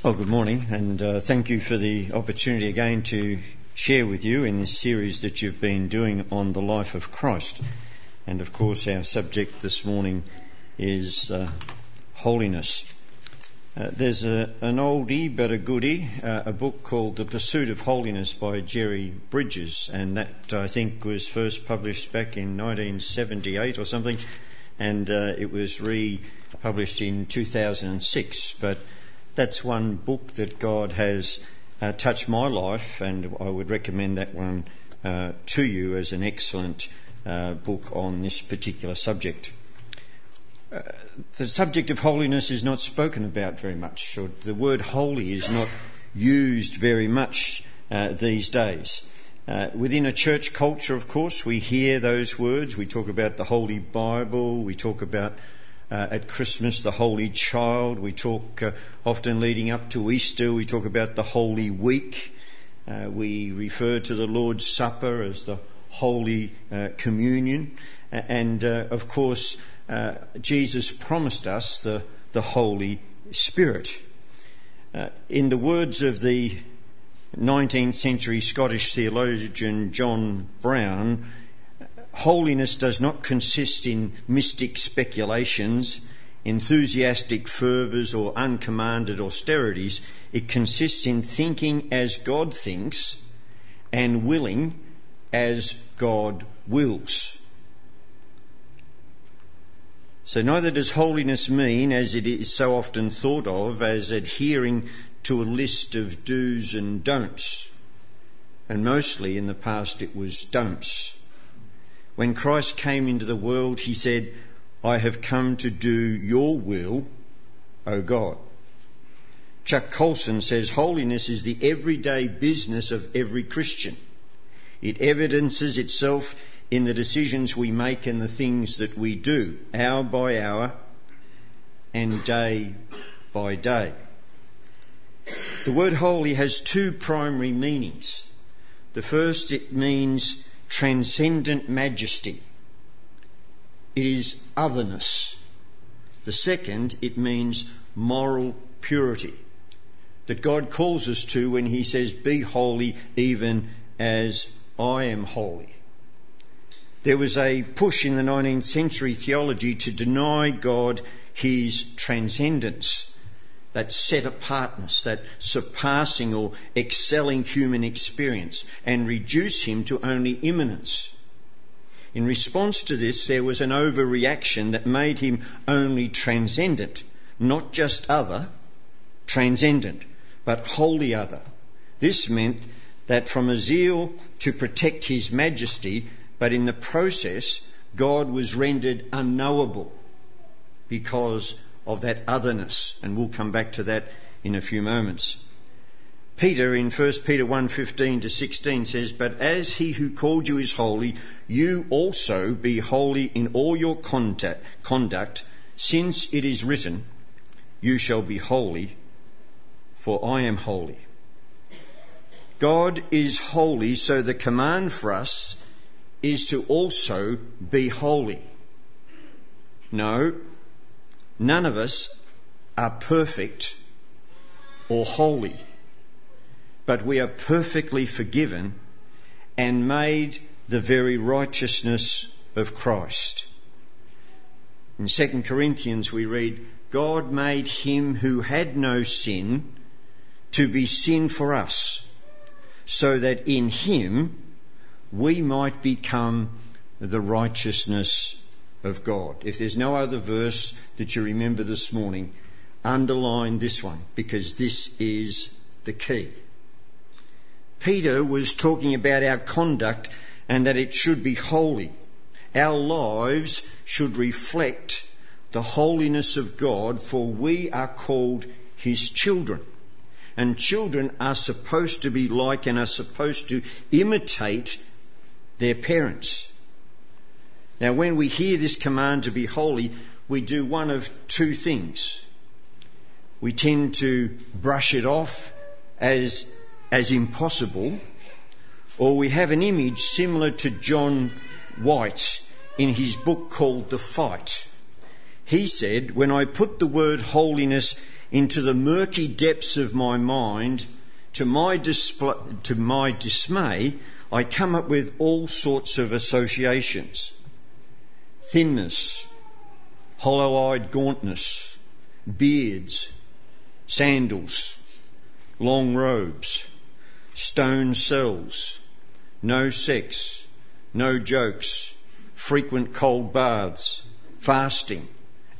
Well, good morning, and uh, thank you for the opportunity again to share with you in this series that you've been doing on the life of Christ. And of course, our subject this morning is uh, holiness. Uh, there's a, an oldie but a goodie, uh, a book called The Pursuit of Holiness by Jerry Bridges, and that I think was first published back in 1978 or something, and uh, it was republished in 2006. But that's one book that God has uh, touched my life, and I would recommend that one uh, to you as an excellent uh, book on this particular subject. Uh, the subject of holiness is not spoken about very much, or the word holy is not used very much uh, these days. Uh, within a church culture, of course, we hear those words. We talk about the Holy Bible. We talk about uh, at Christmas, the Holy Child. We talk uh, often leading up to Easter, we talk about the Holy Week. Uh, we refer to the Lord's Supper as the Holy uh, Communion. And uh, of course, uh, Jesus promised us the, the Holy Spirit. in the words of the 19th century Scottish theologian John Brown, Holiness does not consist in mystic speculations, enthusiastic fervours, or uncommanded austerities. It consists in thinking as God thinks and willing as God wills. So neither does holiness mean, as it is so often thought of, as adhering to a list of do's and don'ts. And mostly in the past it was don'ts. When Christ came into the world, he said, I have come to do your will, O God. Chuck Colson says holiness is the everyday business of every Christian. It evidences itself in the decisions we make and the things that we do, hour by hour and day by day. The word holy has two primary meanings. The first, it means transcendent majesty. It is otherness. The second, it means moral purity. That God calls us to when He says, Be holy even as I am holy. There was a push in the 19th century theology to deny God His transcendence that set apartness, that surpassing or excelling human experience, and reduce him to only immanence. In response to this, there was an overreaction that made him only transcendent, not just other, transcendent, but wholly other. This meant that from a zeal to protect his majesty, but in the process, God was rendered unknowable because of that otherness, and we'll come back to that in a few moments. Peter in 1 Peter 1:15 to 16 says, "But as he who called you is holy, you also be holy in all your conduct, conduct since it is written, you shall be holy, for I am holy." God is holy, so the command for us is to also be holy. No, None of us are perfect or holy, but we are perfectly forgiven and made the very righteousness of Christ. In 2 Corinthians we read, God made him who had no sin to be sin for us, so that in him we might become the righteousness of God. If there's no other verse that you remember this morning, underline this one because this is the key. Peter was talking about our conduct and that it should be holy. Our lives should reflect the holiness of God for we are called his children. And children are supposed to be like and are supposed to imitate their parents. Now, when we hear this command to be holy, we do one of two things. We tend to brush it off as, as impossible, or we have an image similar to John White in his book called The Fight. he said, When I put the word holiness into the murky depths of my mind, to my, display, to my dismay, I come up with all sorts of associations thinness, hollow eyed gauntness, beards, sandals, long robes, stone cells, no sex, no jokes, frequent cold baths, fasting,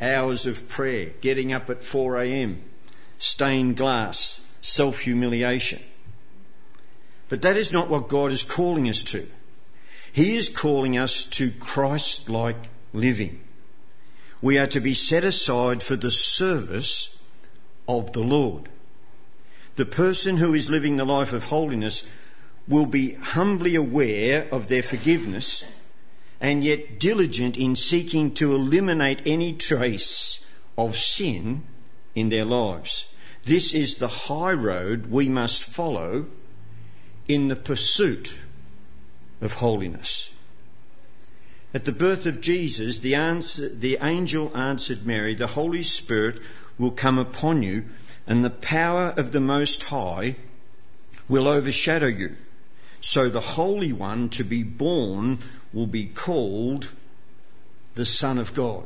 hours of prayer, getting up at 4 a.m., stained glass, self humiliation. But that is not what God is calling us to. He is calling us to Christ like living. We are to be set aside for the service of the Lord. The person who is living the life of holiness will be humbly aware of their forgiveness and yet diligent in seeking to eliminate any trace of sin in their lives. This is the high road we must follow in the pursuit of holiness. At the birth of Jesus, the, answer, the angel answered Mary, The Holy Spirit will come upon you, and the power of the Most High will overshadow you. So the Holy One to be born will be called the Son of God.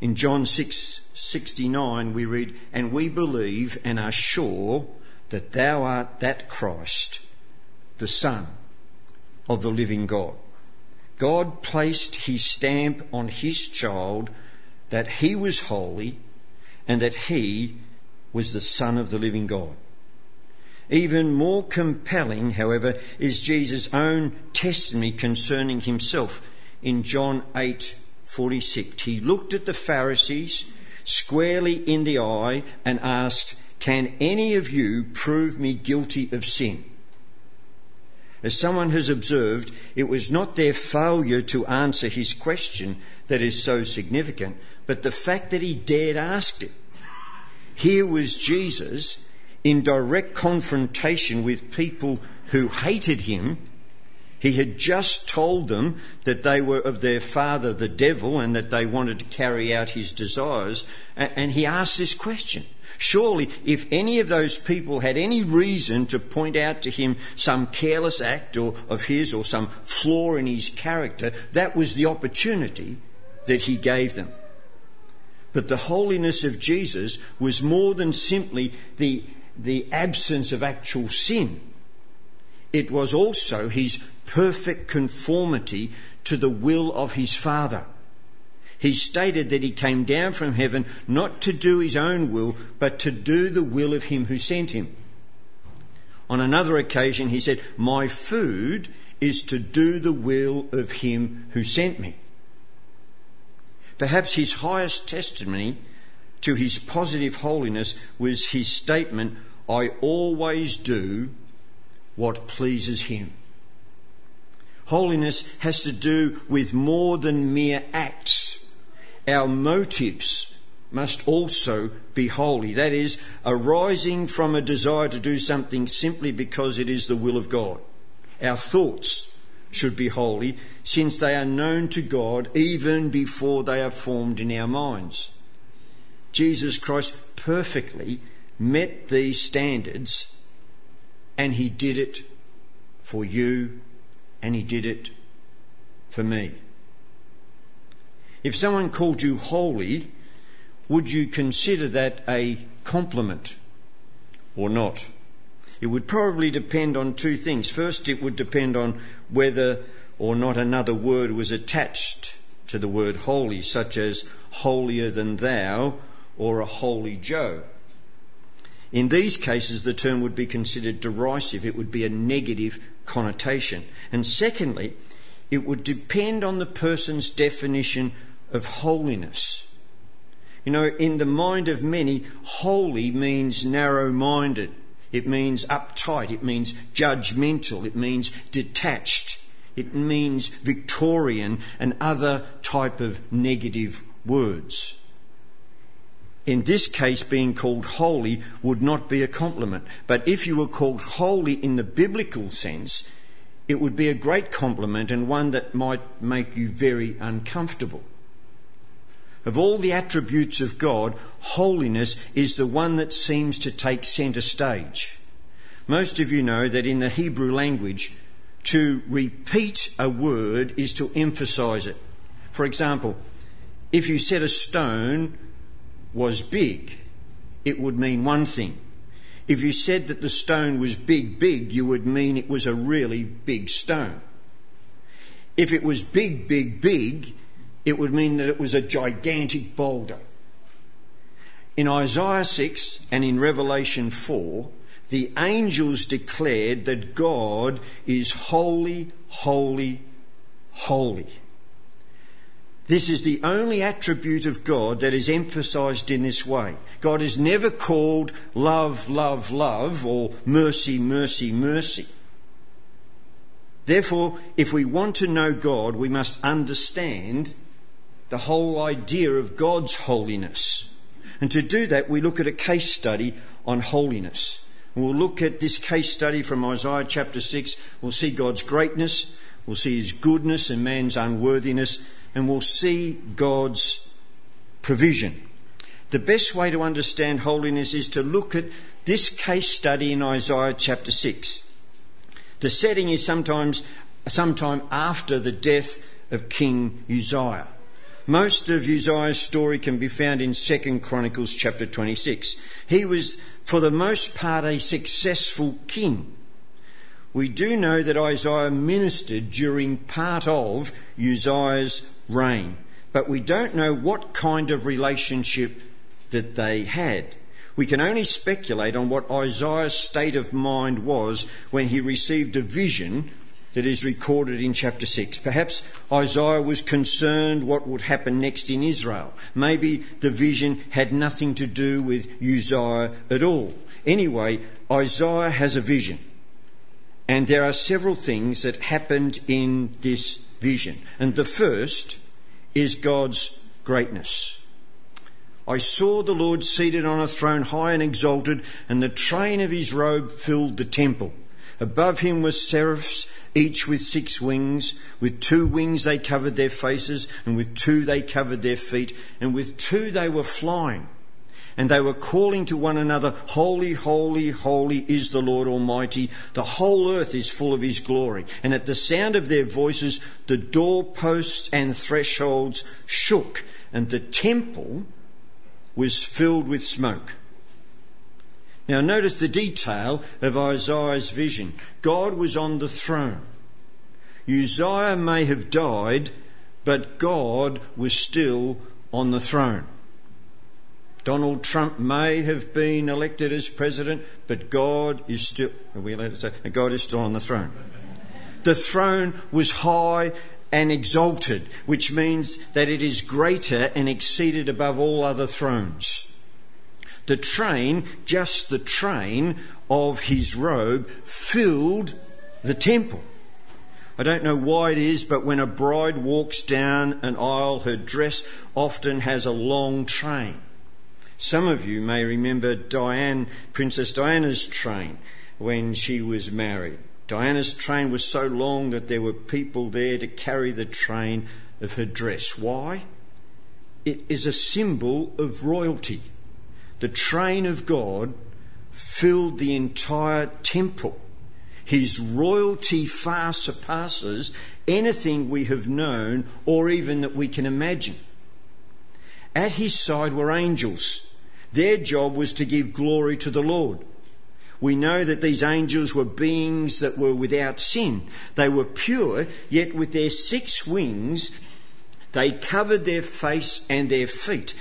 In John 6:69 we read, "And we believe and are sure that thou art that Christ, the Son of the living God." God placed his stamp on his child that he was holy and that he was the Son of the living God. Even more compelling, however, is Jesus' own testimony concerning himself in John 8:46. He looked at the Pharisees squarely in the eye and asked, "Can any of you prove me guilty of sin?" As someone has observed, it was not their failure to answer his question that is so significant, but the fact that he dared ask it. Here was Jesus in direct confrontation with people who hated him. He had just told them that they were of their father, the devil, and that they wanted to carry out his desires. And he asked this question. Surely, if any of those people had any reason to point out to him some careless act or, of his or some flaw in his character, that was the opportunity that he gave them. But the holiness of Jesus was more than simply the the absence of actual sin. It was also his perfect conformity to the will of his Father. He stated that he came down from heaven not to do his own will, but to do the will of him who sent him. On another occasion, he said, My food is to do the will of him who sent me. Perhaps his highest testimony to his positive holiness was his statement, I always do what pleases him. Holiness has to do with more than mere acts. Our motives must also be holy. That is, arising from a desire to do something simply because it is the will of God. Our thoughts should be holy since they are known to God even before they are formed in our minds. Jesus Christ perfectly met these standards and he did it for you and he did it for me. If someone called you holy, would you consider that a compliment or not? It would probably depend on two things. First, it would depend on whether or not another word was attached to the word holy, such as holier than thou or a holy Joe. In these cases, the term would be considered derisive. It would be a negative connotation. And secondly, it would depend on the person's definition of holiness. You know, in the mind of many, holy means narrow minded. It means uptight. It means judgmental. It means detached. It means Victorian and other type of negative words in this case, being called holy would not be a compliment. But if you were called holy in the biblical sense, it would be a great compliment and one that might make you very uncomfortable. Of all the attributes of God, holiness is the one that seems to take centre stage. Most of you know that in the Hebrew language, to repeat a word is to emphasise it. For example, if you set a stone was big, it would mean one thing. If you said that the stone was big, big, you would mean it was a really big stone. If it was big, big, big, it would mean that it was a gigantic boulder. In Isaiah 6 and in Revelation 4, the angels declared that God is holy, holy, holy. This is the only attribute of God that is emphasized in this way. God is never called love, love, love, or mercy, mercy, mercy. Therefore, if we want to know God, we must understand the whole idea of God's holiness. And to do that, we look at a case study on holiness. We'll look at this case study from Isaiah chapter 6. We'll see God's greatness, we'll see his goodness and man's unworthiness, and we'll see God's provision. The best way to understand holiness is to look at this case study in Isaiah chapter 6. The setting is sometimes sometime after the death of King Uzziah. Most of Uzziah's story can be found in 2 Chronicles chapter 26. He was, for the most part, a successful king. We do know that Isaiah ministered during part of Uzziah's reign, but we don't know what kind of relationship that they had. We can only speculate on what Isaiah's state of mind was when he received a vision that is recorded in chapter 6. Perhaps Isaiah was concerned what would happen next in Israel. Maybe the vision had nothing to do with Uzziah at all. Anyway, Isaiah has a vision. And there are several things that happened in this vision. And the first is God's greatness. I saw the Lord seated on a throne high and exalted, and the train of his robe filled the temple. Above him were seraphs, each with six wings. With two wings they covered their faces, and with two they covered their feet, and with two they were flying. And they were calling to one another, Holy, holy, holy is the Lord Almighty. The whole earth is full of His glory. And at the sound of their voices, the doorposts and thresholds shook, and the temple was filled with smoke. Now notice the detail of Isaiah's vision. God was on the throne. Uzziah may have died, but God was still on the throne. Donald Trump may have been elected as president, but God is still, are we allowed to say, God is still on the throne. The throne was high and exalted, which means that it is greater and exceeded above all other thrones. The train, just the train of his robe, filled the temple. I don't know why it is, but when a bride walks down an aisle, her dress often has a long train. Some of you may remember Diane, Princess Diana's train when she was married. Diana's train was so long that there were people there to carry the train of her dress. Why? It is a symbol of royalty the train of God filled the entire temple. His royalty far surpasses anything we have known or even that we can imagine. At his side were angels. Their job was to give glory to the Lord. We know that these angels were beings that were without sin. They were pure, yet with their six wings, they covered their face and their feet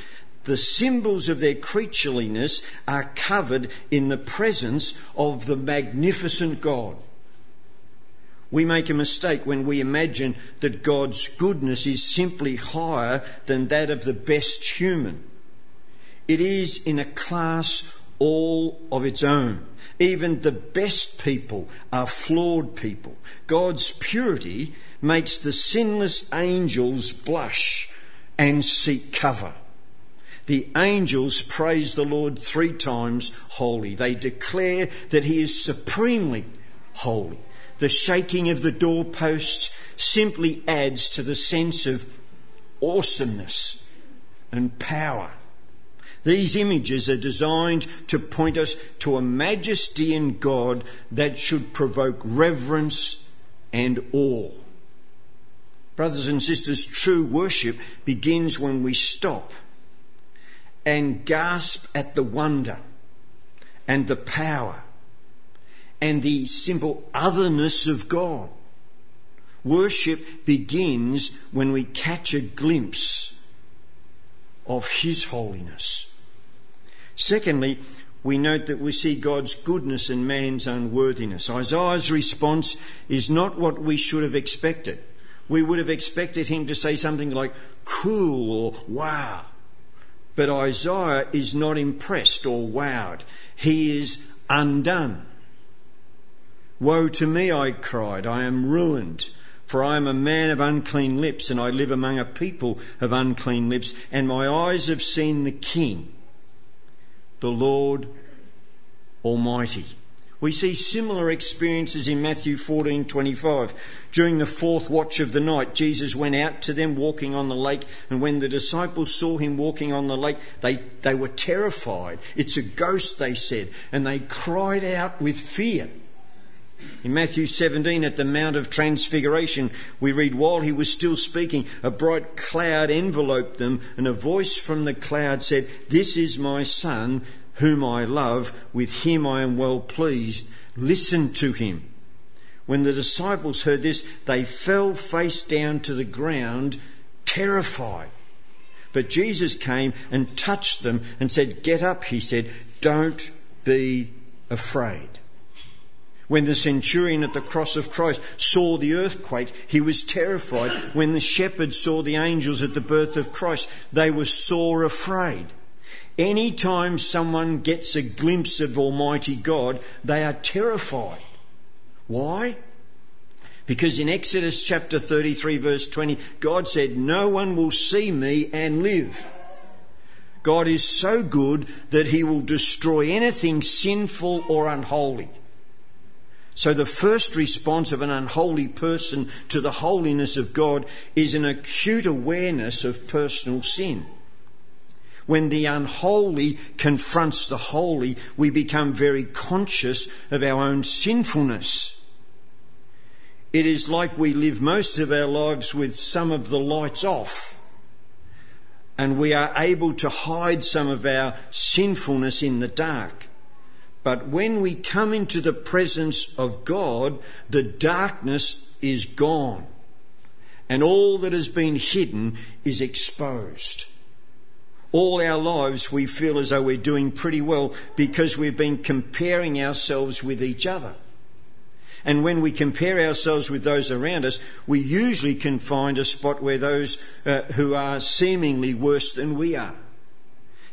the symbols of their creatureliness are covered in the presence of the magnificent God. We make a mistake when we imagine that God's goodness is simply higher than that of the best human. It is in a class all of its own. Even the best people are flawed people. God's purity makes the sinless angels blush and seek cover. The angels praise the Lord three times holy. They declare that he is supremely holy. The shaking of the doorposts simply adds to the sense of awesomeness and power. These images are designed to point us to a majesty in God that should provoke reverence and awe. Brothers and sisters, true worship begins when we stop and gasp at the wonder and the power and the simple otherness of God. Worship begins when we catch a glimpse of His holiness. Secondly, we note that we see God's goodness and man's unworthiness. Isaiah's response is not what we should have expected. We would have expected him to say something like cool or wow. But Isaiah is not impressed or wowed. He is undone. Woe to me, I cried, I am ruined. For I am a man of unclean lips, and I live among a people of unclean lips, and my eyes have seen the King, the Lord Almighty. We see similar experiences in Matthew 14:25. During the fourth watch of the night, Jesus went out to them walking on the lake, and when the disciples saw him walking on the lake, they, they were terrified. It's a ghost, they said, and they cried out with fear. In Matthew 17 at the Mount of Transfiguration, we read, While he was still speaking, a bright cloud enveloped them, and a voice from the cloud said, This is my son, whom I love. With him I am well pleased. Listen to him. When the disciples heard this, they fell face down to the ground, terrified. But Jesus came and touched them and said, Get up, he said, don't be afraid. When the centurion at the cross of Christ saw the earthquake, he was terrified. When the shepherds saw the angels at the birth of Christ, they were sore afraid. Anytime someone gets a glimpse of Almighty God, they are terrified. Why? Because in Exodus chapter 33 verse 20, God said, no one will see me and live. God is so good that he will destroy anything sinful or unholy. So the first response of an unholy person to the holiness of God is an acute awareness of personal sin. When the unholy confronts the holy, we become very conscious of our own sinfulness. It is like we live most of our lives with some of the lights off. And we are able to hide some of our sinfulness in the dark. But when we come into the presence of God, the darkness is gone. And all that has been hidden is exposed. All our lives we feel as though we're doing pretty well because we've been comparing ourselves with each other. And when we compare ourselves with those around us, we usually can find a spot where those uh, who are seemingly worse than we are.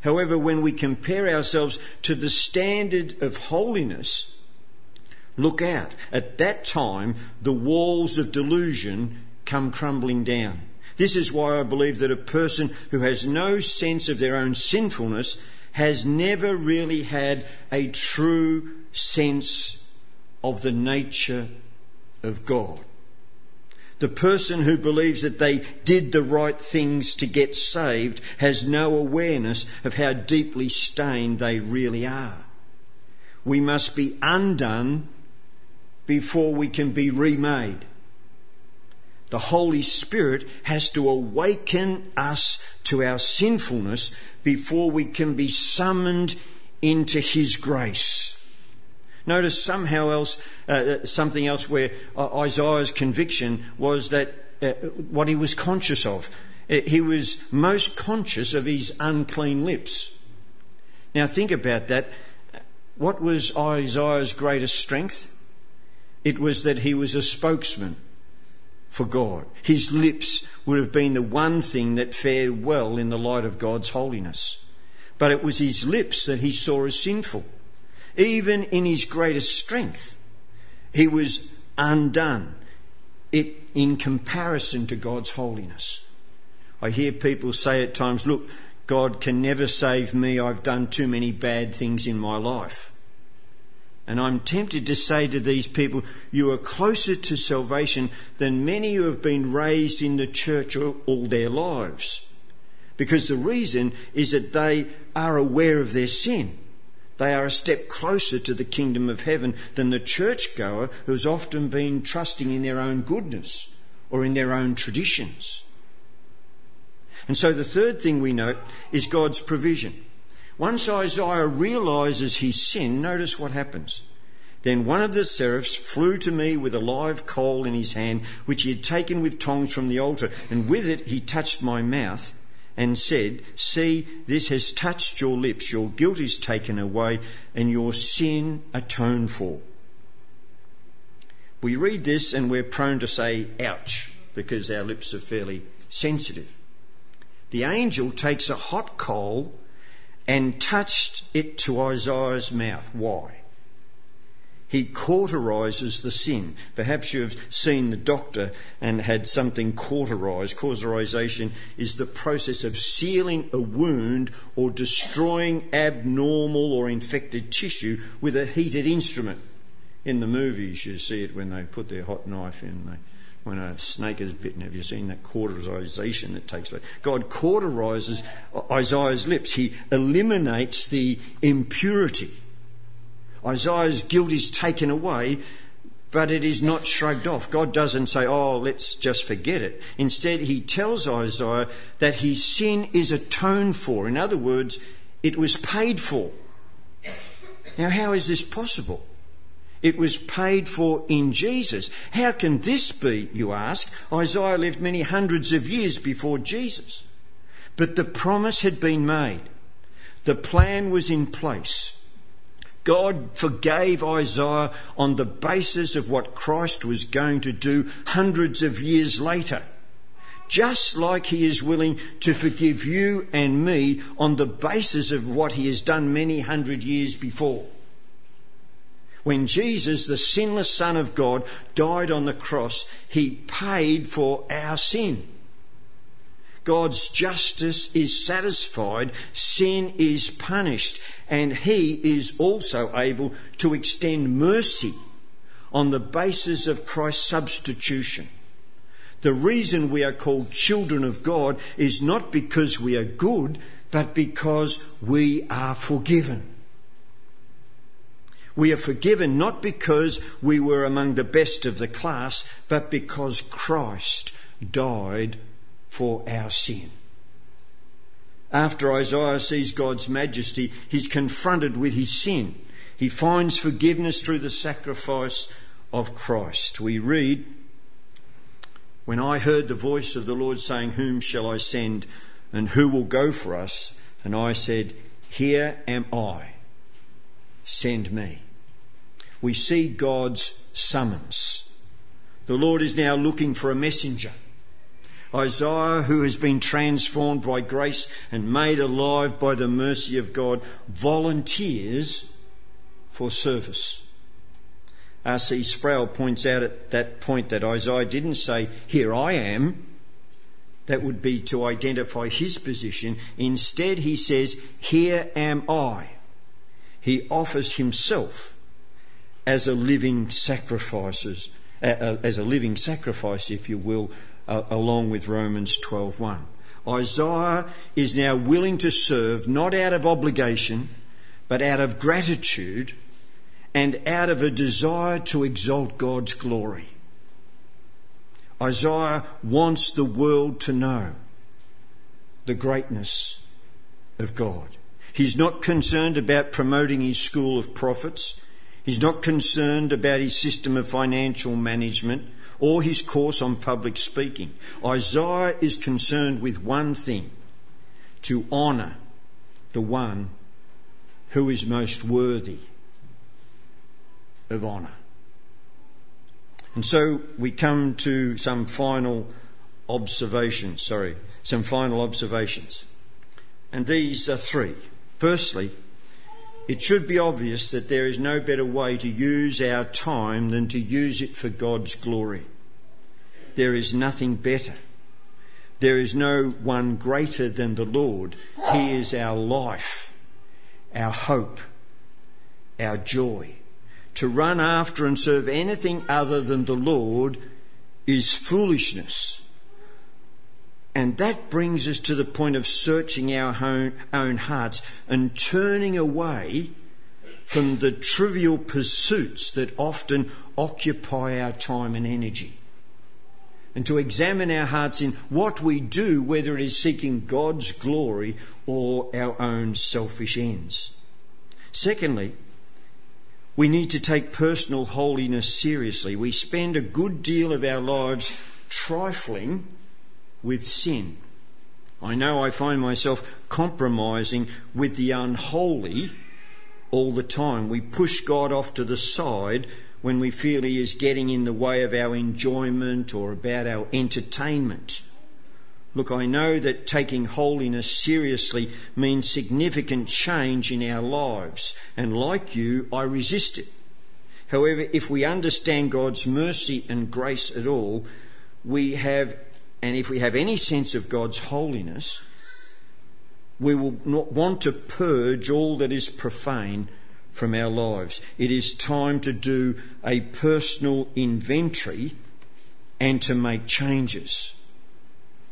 However, when we compare ourselves to the standard of holiness, look out. At that time, the walls of delusion come crumbling down. This is why I believe that a person who has no sense of their own sinfulness has never really had a true sense of the nature of God. The person who believes that they did the right things to get saved has no awareness of how deeply stained they really are. We must be undone before we can be remade. The Holy Spirit has to awaken us to our sinfulness before we can be summoned into His grace. Notice somehow else, uh, uh, something else where uh, Isaiah's conviction was that uh, what he was conscious of. Uh, he was most conscious of his unclean lips. Now think about that. What was Isaiah's greatest strength? It was that he was a spokesman for God. His lips would have been the one thing that fared well in the light of God's holiness. But it was his lips that he saw as sinful. Even in his greatest strength, he was undone it, in comparison to God's holiness. I hear people say at times, look, God can never save me. I've done too many bad things in my life. And I'm tempted to say to these people, you are closer to salvation than many who have been raised in the church all their lives. Because the reason is that they are aware of their sin. They are a step closer to the kingdom of heaven than the churchgoer who's often been trusting in their own goodness or in their own traditions. And so the third thing we note is God's provision. Once Isaiah realizes his sin, notice what happens. Then one of the seraphs flew to me with a live coal in his hand, which he had taken with tongs from the altar, and with it he touched my mouth and said, See, this has touched your lips, your guilt is taken away, and your sin atoned for. We read this and we're prone to say, ouch, because our lips are fairly sensitive. The angel takes a hot coal and touched it to Isaiah's mouth. Why? He cauterizes the sin. Perhaps you have seen the doctor and had something cauterized. Cauterization is the process of sealing a wound or destroying abnormal or infected tissue with a heated instrument. In the movies, you see it when they put their hot knife in. They, when a snake is bitten, have you seen that cauterization that takes place? God cauterizes Isaiah's lips. He eliminates the impurity Isaiah's guilt is taken away, but it is not shrugged off. God doesn't say, oh, let's just forget it. Instead, he tells Isaiah that his sin is atoned for. In other words, it was paid for. Now, how is this possible? It was paid for in Jesus. How can this be, you ask? Isaiah lived many hundreds of years before Jesus. But the promise had been made. The plan was in place. God forgave Isaiah on the basis of what Christ was going to do hundreds of years later. Just like he is willing to forgive you and me on the basis of what he has done many hundred years before. When Jesus, the sinless Son of God, died on the cross, he paid for our sin. God's justice is satisfied, sin is punished, and He is also able to extend mercy on the basis of Christ's substitution. The reason we are called children of God is not because we are good, but because we are forgiven. We are forgiven not because we were among the best of the class, but because Christ died for our sin. After Isaiah sees God's majesty, he's confronted with his sin. He finds forgiveness through the sacrifice of Christ. We read, When I heard the voice of the Lord saying, Whom shall I send and who will go for us? And I said, Here am I. Send me. We see God's summons. The Lord is now looking for a messenger. Isaiah, who has been transformed by grace and made alive by the mercy of God, volunteers for service. R.C. Sproul points out at that point that Isaiah didn't say, Here I am. That would be to identify his position. Instead, he says, Here am I. He offers himself as a living sacrifices, as a living sacrifice, if you will, uh, along with Romans 12:1. Isaiah is now willing to serve not out of obligation, but out of gratitude and out of a desire to exalt God's glory. Isaiah wants the world to know the greatness of God. He's not concerned about promoting his school of prophets. He's not concerned about his system of financial management or his course on public speaking. Isaiah is concerned with one thing to honour the one who is most worthy of honour. And so we come to some final observations, sorry, some final observations. And these are three. Firstly, it should be obvious that there is no better way to use our time than to use it for God's glory. There is nothing better. There is no one greater than the Lord. He is our life, our hope, our joy. To run after and serve anything other than the Lord is foolishness. And that brings us to the point of searching our own, own hearts and turning away from the trivial pursuits that often occupy our time and energy. And to examine our hearts in what we do, whether it is seeking God's glory or our own selfish ends. Secondly, we need to take personal holiness seriously. We spend a good deal of our lives trifling with sin. I know I find myself compromising with the unholy all the time. We push God off to the side when we feel He is getting in the way of our enjoyment or about our entertainment. Look, I know that taking holiness seriously means significant change in our lives, and like you, I resist it. However, if we understand God's mercy and grace at all, we have, and if we have any sense of God's holiness, we will not want to purge all that is profane from our lives. It is time to do a personal inventory and to make changes.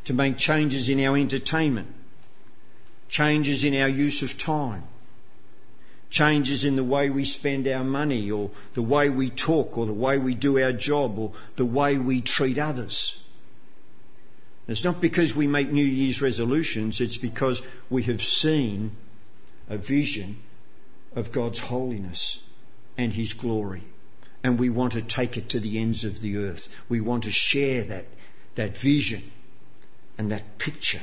To make changes in our entertainment, changes in our use of time, changes in the way we spend our money or the way we talk or the way we do our job or the way we treat others. It's not because we make New Year's resolutions, it's because we have seen a vision of God's holiness and His glory. And we want to take it to the ends of the earth. We want to share that, that vision and that picture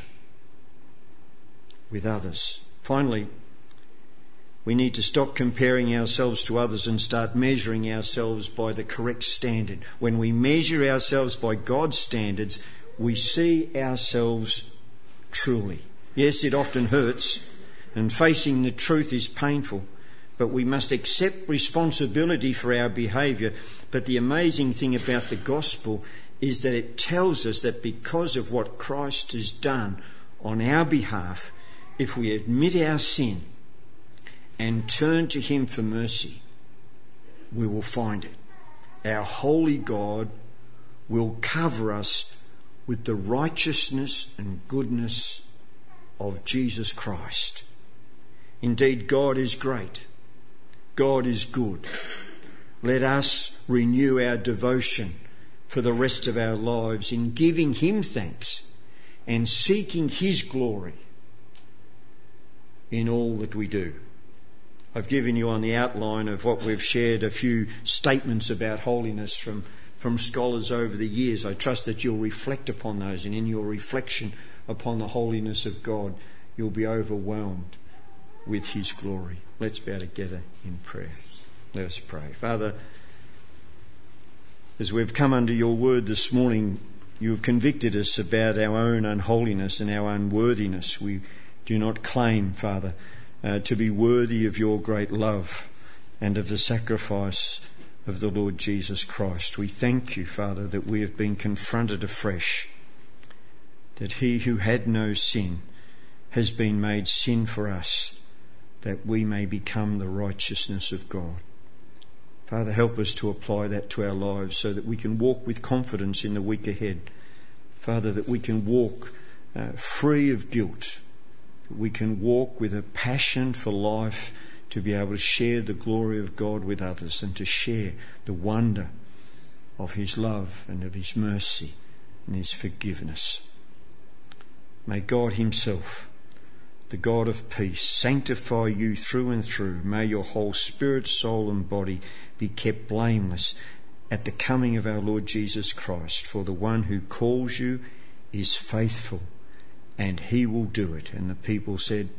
with others. Finally, we need to stop comparing ourselves to others and start measuring ourselves by the correct standard. When we measure ourselves by God's standards, we see ourselves truly. Yes, it often hurts, and facing the truth is painful, but we must accept responsibility for our behaviour. But the amazing thing about the gospel is that it tells us that because of what Christ has done on our behalf, if we admit our sin and turn to Him for mercy, we will find it. Our holy God will cover us with the righteousness and goodness of Jesus Christ. Indeed, God is great. God is good. Let us renew our devotion for the rest of our lives in giving Him thanks and seeking His glory in all that we do. I've given you on the outline of what we've shared a few statements about holiness from from scholars over the years. I trust that you'll reflect upon those, and in your reflection upon the holiness of God, you'll be overwhelmed with His glory. Let's bow together in prayer. Let us pray. Father, as we've come under your word this morning, you have convicted us about our own unholiness and our unworthiness. We do not claim, Father, uh, to be worthy of your great love and of the sacrifice of the Lord Jesus Christ. We thank you, Father, that we have been confronted afresh, that he who had no sin has been made sin for us, that we may become the righteousness of God. Father, help us to apply that to our lives so that we can walk with confidence in the week ahead. Father, that we can walk uh, free of guilt, we can walk with a passion for life to be able to share the glory of God with others and to share the wonder of His love and of His mercy and His forgiveness. May God Himself, the God of peace, sanctify you through and through. May your whole spirit, soul, and body be kept blameless at the coming of our Lord Jesus Christ. For the one who calls you is faithful, and he will do it. And the people said,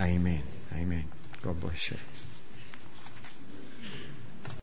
Amen. Amen. God bless you.